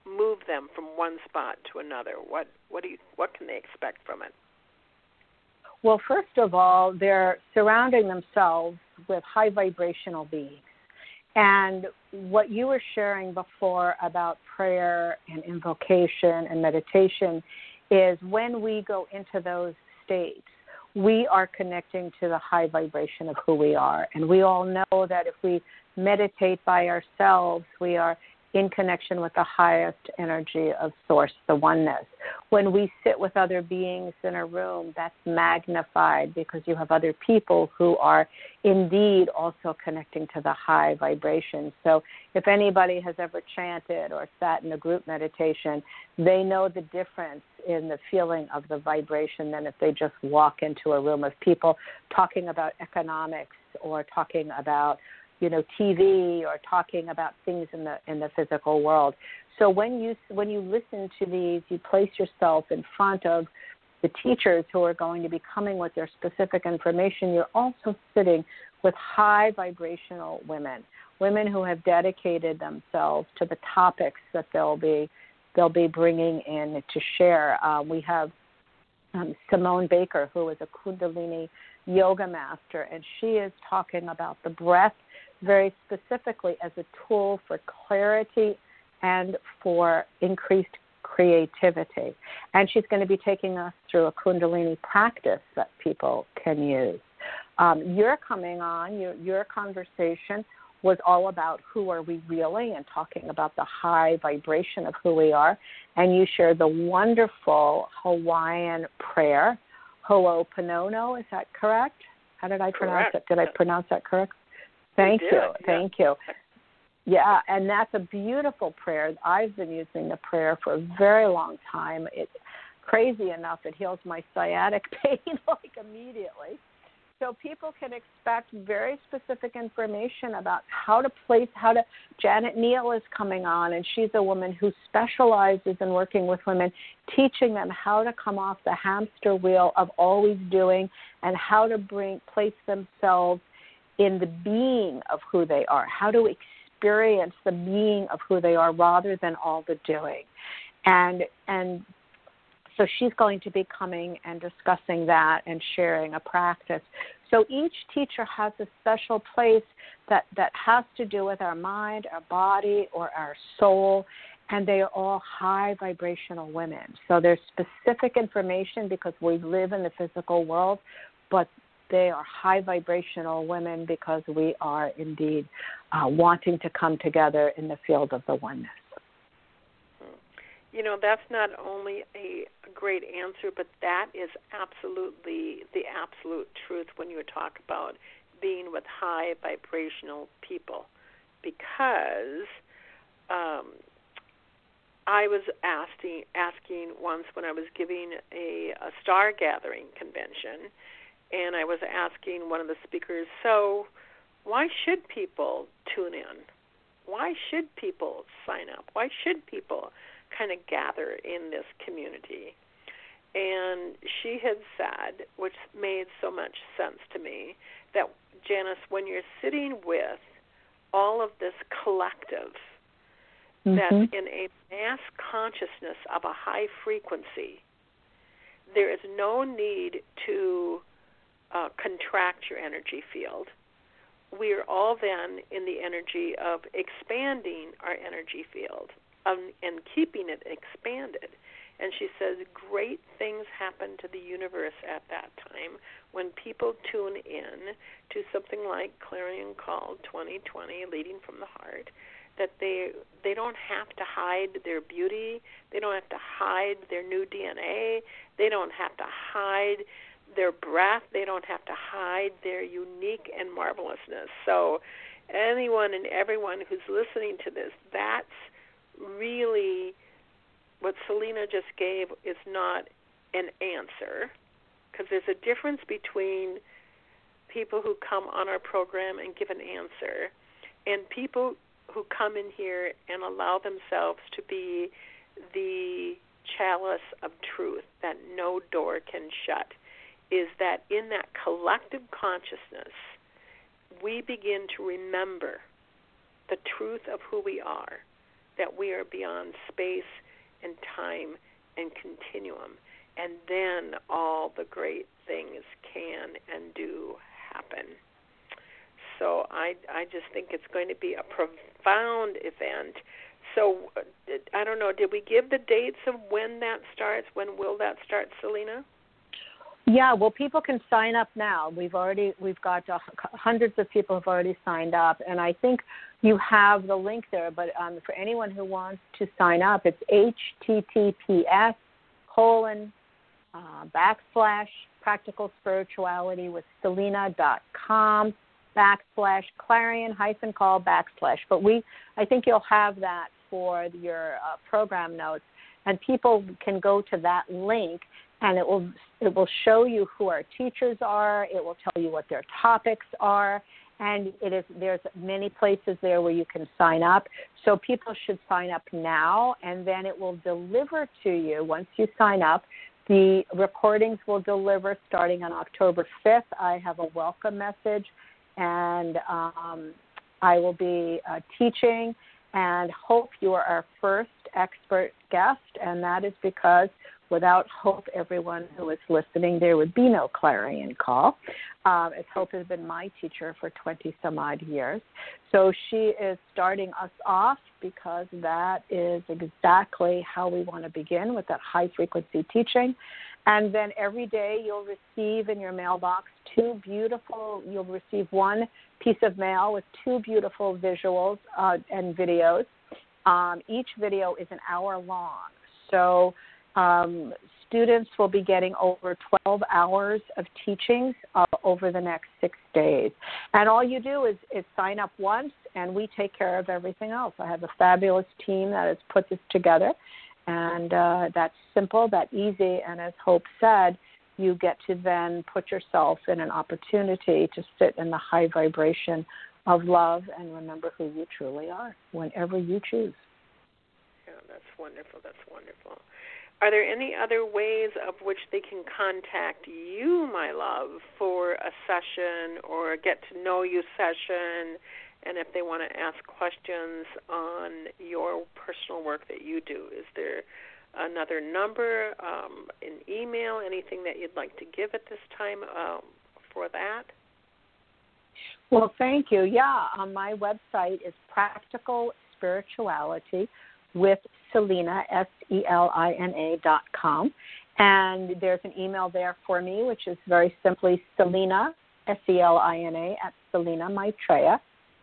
move them from one spot to another? What what do you what can they expect from it? Well, first of all, they're surrounding themselves with high vibrational beings. And what you were sharing before about prayer and invocation and meditation is when we go into those states, we are connecting to the high vibration of who we are. And we all know that if we meditate by ourselves, we are in connection with the highest energy of source, the oneness. When we sit with other beings in a room, that's magnified because you have other people who are indeed also connecting to the high vibration. So if anybody has ever chanted or sat in a group meditation, they know the difference in the feeling of the vibration than if they just walk into a room of people talking about economics or talking about you know TV or talking about things in the in the physical world. So when you when you listen to these, you place yourself in front of the teachers who are going to be coming with their specific information. You're also sitting with high vibrational women, women who have dedicated themselves to the topics that they'll be they'll be bringing in to share. Uh, we have um, Simone Baker, who is a Kundalini yoga master, and she is talking about the breath very specifically as a tool for clarity and for increased creativity. And she's going to be taking us through a Kundalini practice that people can use. Um, your coming on, your, your conversation was all about who are we really and talking about the high vibration of who we are. And you shared the wonderful Hawaiian prayer, Ho'oponopono. Is that correct? How did I pronounce correct. it? Did I pronounce that correct? Thank you. Yeah. Thank you. Yeah, and that's a beautiful prayer. I've been using the prayer for a very long time. It crazy enough it heals my sciatic (laughs) pain like immediately. So people can expect very specific information about how to place how to Janet Neal is coming on and she's a woman who specializes in working with women, teaching them how to come off the hamster wheel of always doing and how to bring place themselves in the being of who they are, how to experience the being of who they are rather than all the doing. And and so she's going to be coming and discussing that and sharing a practice. So each teacher has a special place that, that has to do with our mind, our body, or our soul, and they are all high vibrational women. So there's specific information because we live in the physical world, but they are high vibrational women because we are indeed uh, wanting to come together in the field of the oneness. You know, that's not only a great answer, but that is absolutely the absolute truth when you talk about being with high vibrational people. Because um, I was asking asking once when I was giving a, a star gathering convention, and I was asking one of the speakers, so why should people tune in? Why should people sign up? Why should people kind of gather in this community? And she had said, which made so much sense to me, that Janice, when you're sitting with all of this collective mm-hmm. that's in a mass consciousness of a high frequency, there is no need to uh, contract your energy field. We are all then in the energy of expanding our energy field um, and keeping it expanded. And she says great things happen to the universe at that time when people tune in to something like Clarion Call 2020, Leading from the Heart. That they they don't have to hide their beauty, they don't have to hide their new DNA, they don't have to hide their breath. They don't have to hide their unique and marvelousness. So, anyone and everyone who's listening to this, that's really what Selina just gave is not an answer because there's a difference between people who come on our program and give an answer and people who come in here and allow themselves to be the chalice of truth that no door can shut is that in that collective consciousness we begin to remember the truth of who we are that we are beyond space and time and continuum and then all the great things can and do happen so I I just think it's going to be a profound event. So uh, I don't know. Did we give the dates of when that starts? When will that start, Selina? Yeah, well, people can sign up now. We've already we've got uh, hundreds of people have already signed up, and I think you have the link there. But um, for anyone who wants to sign up, it's https colon uh, backslash practical spirituality with selina dot com backslash clarion hyphen call backslash. But we, I think you'll have that for your uh, program notes, and people can go to that link, and it will it will show you who our teachers are. It will tell you what their topics are, and it is there's many places there where you can sign up. So people should sign up now, and then it will deliver to you once you sign up. The recordings will deliver starting on October 5th. I have a welcome message and um, I will be uh, teaching and hope you are our first expert guest, and that is because without Hope, everyone who is listening, there would be no clarion call. Um, as Hope has been my teacher for 20 some odd years. So she is starting us off because that is exactly how we want to begin with that high frequency teaching. And then every day you'll receive in your mailbox two beautiful, you'll receive one piece of mail with two beautiful visuals uh, and videos. Um, each video is an hour long. So um, students will be getting over 12 hours of teachings uh, over the next six days. And all you do is, is sign up once, and we take care of everything else. I have a fabulous team that has put this together. And uh, that's simple, that easy, and as Hope said, you get to then put yourself in an opportunity to sit in the high vibration of love and remember who you truly are whenever you choose. Yeah, that's wonderful. That's wonderful. Are there any other ways of which they can contact you, my love, for a session or a get to know you session? And if they want to ask questions on your personal work that you do, is there another number, um, an email, anything that you'd like to give at this time um, for that? Well, thank you. Yeah, on my website is Practical Spirituality with Selina, S E L I N A dot com. And there's an email there for me, which is very simply Selina, S E L I N A, at Selina Maitreya,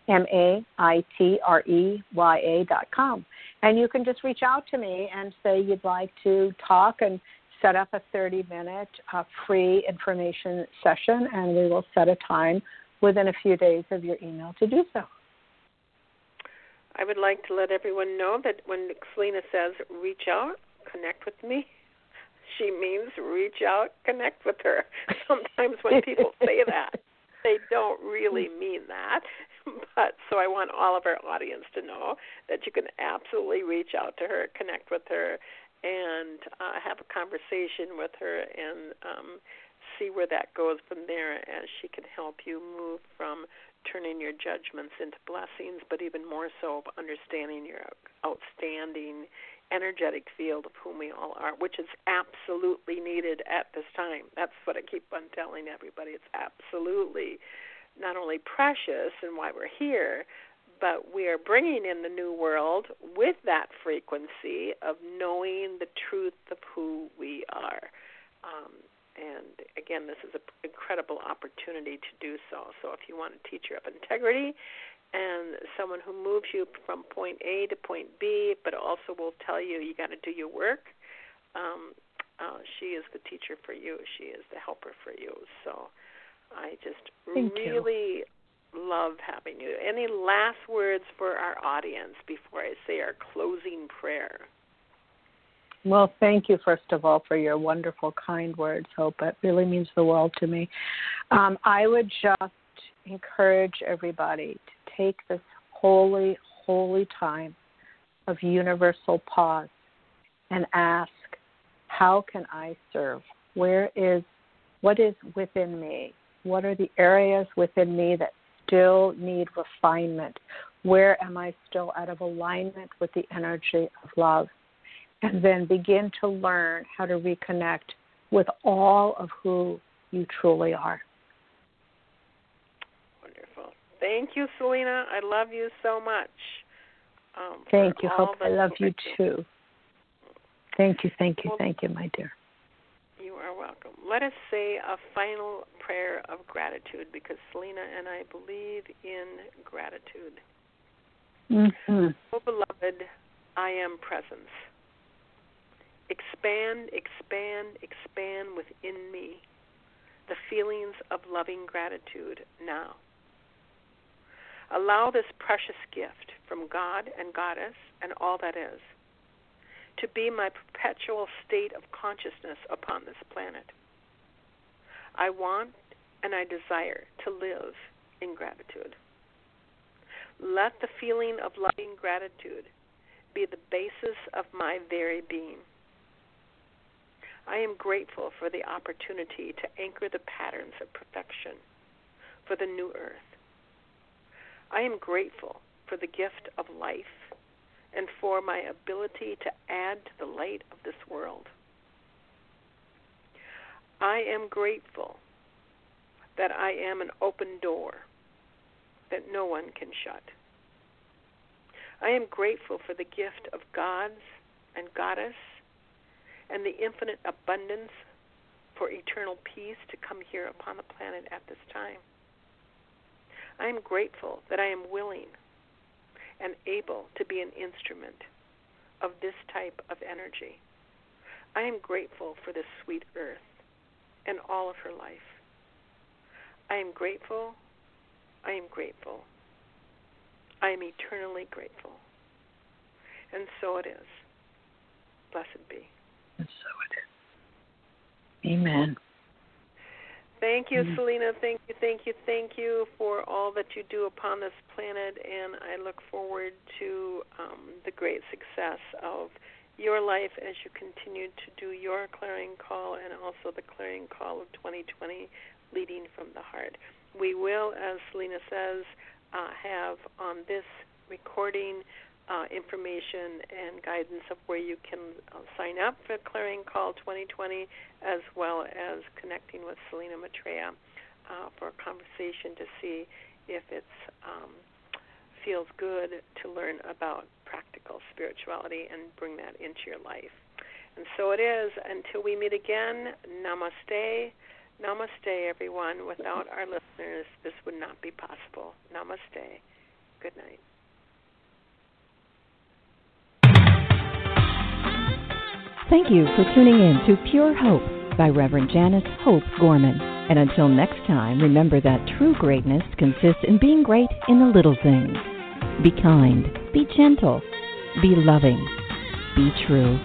M A I T R E Y A dot com. And you can just reach out to me and say you'd like to talk and set up a 30 minute uh, free information session, and we will set a time within a few days of your email to do so. I would like to let everyone know that when Selina says reach out, connect with me, (laughs) she means reach out, connect with her. (laughs) Sometimes when people (laughs) say that, they don't really mean that. But so I want all of our audience to know that you can absolutely reach out to her, connect with her, and uh, have a conversation with her and um, see where that goes from there as she can help you move from turning your judgments into blessings, but even more so of understanding your outstanding energetic field of whom we all are, which is absolutely needed at this time. That's what I keep on telling everybody. It's absolutely not only precious and why we're here, but we are bringing in the new world with that frequency of knowing the truth of who we are. Um, and again, this is an incredible opportunity to do so. So, if you want a teacher of integrity and someone who moves you from point A to point B, but also will tell you you got to do your work, um, uh, she is the teacher for you. She is the helper for you. So I just Thank really you. love having you. Any last words for our audience before I say our closing prayer? Well, thank you, first of all, for your wonderful, kind words, Hope. It really means the world to me. Um, I would just encourage everybody to take this holy, holy time of universal pause and ask, how can I serve? Where is, what is within me? What are the areas within me that still need refinement? Where am I still out of alignment with the energy of love? And then begin to learn how to reconnect with all of who you truly are. Wonderful. Thank you, Selina. I love you so much. Um, thank you. Hope I love you too. Thank you, thank you, thank you, my dear. You are welcome. Let us say a final prayer of gratitude because Selina and I believe in gratitude. Mm-hmm. Oh, beloved, I am presence. Expand, expand, expand within me the feelings of loving gratitude now. Allow this precious gift from God and Goddess and all that is to be my perpetual state of consciousness upon this planet. I want and I desire to live in gratitude. Let the feeling of loving gratitude be the basis of my very being. I am grateful for the opportunity to anchor the patterns of perfection for the new earth. I am grateful for the gift of life and for my ability to add to the light of this world. I am grateful that I am an open door that no one can shut. I am grateful for the gift of gods and goddess and the infinite abundance for eternal peace to come here upon the planet at this time. I am grateful that I am willing and able to be an instrument of this type of energy. I am grateful for this sweet earth and all of her life. I am grateful. I am grateful. I am eternally grateful. And so it is. Blessed be. And so it is. Amen. Thank you, mm-hmm. Selina. Thank you, thank you, thank you for all that you do upon this planet, and I look forward to um, the great success of your life as you continue to do your clearing call and also the clearing call of 2020, leading from the heart. We will, as Selina says, uh, have on this recording uh, information and guidance of where you can uh, sign up for Clearing Call 2020, as well as connecting with Selina Maitreya uh, for a conversation to see if it um, feels good to learn about practical spirituality and bring that into your life. And so it is. Until we meet again, namaste. Namaste, everyone. Without our listeners, this would not be possible. Namaste. Good night. Thank you for tuning in to Pure Hope by Reverend Janice Hope Gorman. And until next time, remember that true greatness consists in being great in the little things. Be kind, be gentle, be loving, be true.